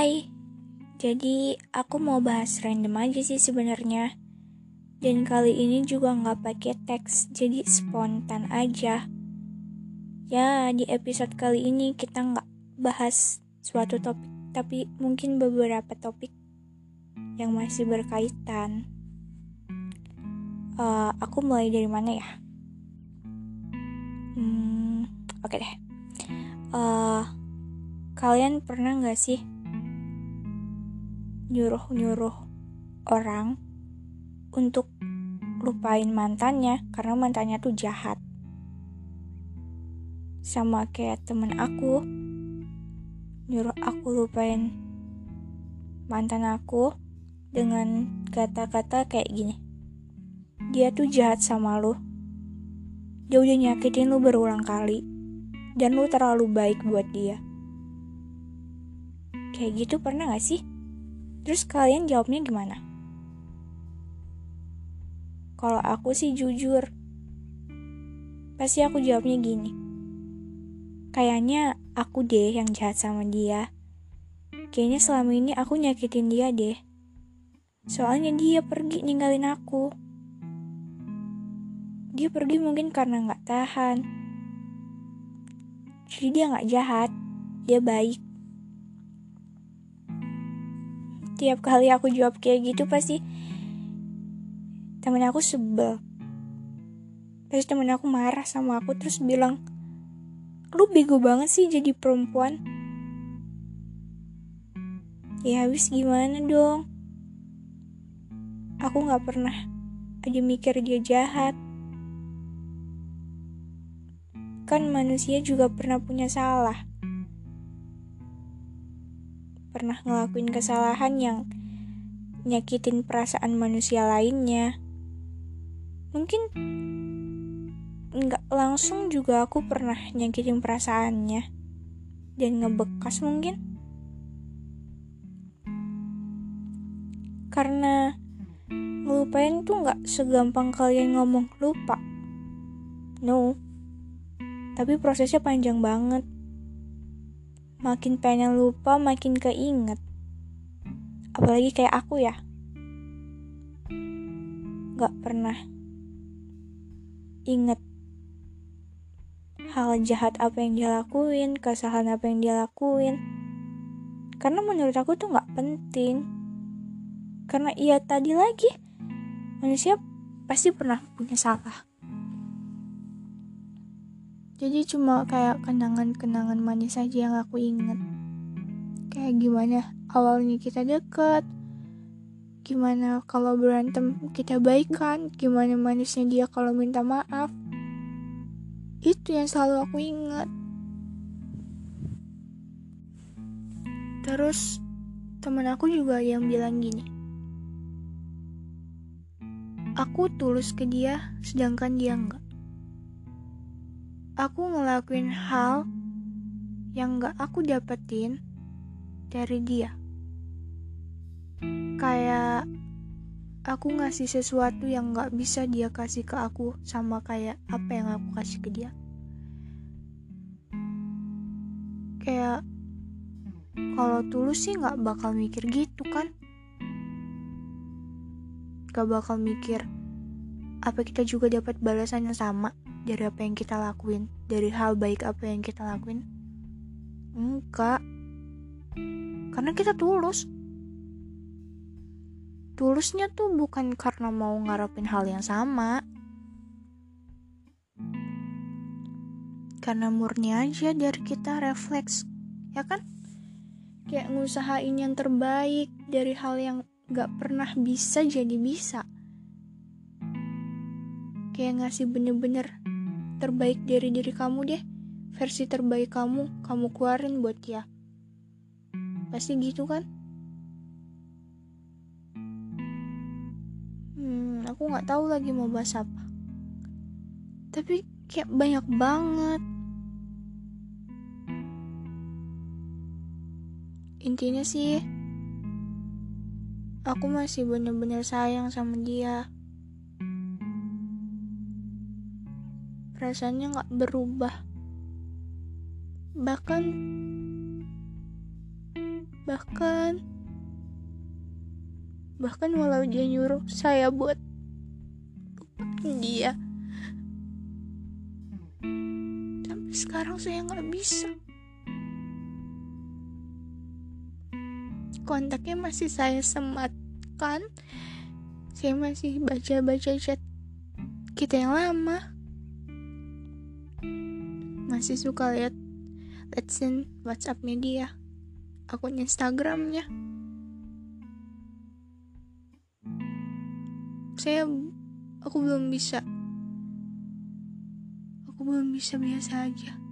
Hai, jadi aku mau bahas random aja sih sebenarnya. Dan kali ini juga nggak pakai teks, jadi spontan aja. Ya, di episode kali ini kita nggak bahas suatu topik, tapi mungkin beberapa topik yang masih berkaitan. Uh, aku mulai dari mana ya? Hmm, oke okay deh. Uh, kalian pernah nggak sih nyuruh-nyuruh orang untuk lupain mantannya karena mantannya tuh jahat. Sama kayak temen aku nyuruh aku lupain mantan aku dengan kata-kata kayak gini. Dia tuh jahat sama lu. Dia udah nyakitin lu berulang kali. Dan lu terlalu baik buat dia. Kayak gitu pernah gak sih? Terus kalian jawabnya gimana? Kalau aku sih jujur, pasti aku jawabnya gini. Kayaknya aku deh yang jahat sama dia. Kayaknya selama ini aku nyakitin dia deh. Soalnya dia pergi ninggalin aku. Dia pergi mungkin karena gak tahan. Jadi dia gak jahat, dia baik. Tiap kali aku jawab kayak gitu pasti temen aku sebel. Pasti temen aku marah sama aku terus bilang lu bego banget sih jadi perempuan. Ya habis gimana dong? Aku gak pernah aja mikir dia jahat. Kan manusia juga pernah punya salah pernah ngelakuin kesalahan yang nyakitin perasaan manusia lainnya. Mungkin nggak langsung juga aku pernah nyakitin perasaannya dan ngebekas mungkin. Karena ngelupain tuh nggak segampang kalian ngomong lupa. No. Tapi prosesnya panjang banget. Makin pengen lupa, makin keinget. Apalagi kayak aku ya. Gak pernah inget hal jahat apa yang dia lakuin, kesalahan apa yang dia lakuin. Karena menurut aku tuh gak penting. Karena iya tadi lagi, manusia pasti pernah punya salah. Jadi cuma kayak kenangan-kenangan manis aja yang aku inget. Kayak gimana awalnya kita deket, gimana kalau berantem kita baikan, gimana manisnya dia kalau minta maaf. Itu yang selalu aku inget. Terus temen aku juga yang bilang gini. Aku tulus ke dia sedangkan dia enggak aku ngelakuin hal yang gak aku dapetin dari dia. Kayak aku ngasih sesuatu yang gak bisa dia kasih ke aku sama kayak apa yang aku kasih ke dia. Kayak kalau tulus sih gak bakal mikir gitu kan. Gak bakal mikir apa kita juga dapat balasan yang sama dari apa yang kita lakuin? Dari hal baik apa yang kita lakuin? Enggak. Karena kita tulus. Tulusnya tuh bukan karena mau ngarepin hal yang sama. Karena murni aja dari kita refleks. Ya kan? Kayak ngusahain yang terbaik dari hal yang gak pernah bisa jadi bisa. Kayak ngasih bener-bener terbaik dari diri kamu deh. Versi terbaik kamu, kamu keluarin buat dia. Pasti gitu kan? Hmm, aku nggak tahu lagi mau bahas apa. Tapi kayak banyak banget. Intinya sih, aku masih bener-bener sayang sama dia. Rasanya nggak berubah. Bahkan bahkan bahkan walau dia nyuruh saya buat dia. Tapi sekarang saya nggak bisa. Kontaknya masih saya sematkan. Saya masih baca-baca chat kita yang lama masih suka lihat let's WhatsApp media akun Instagramnya. Saya aku belum bisa. Aku belum bisa biasa aja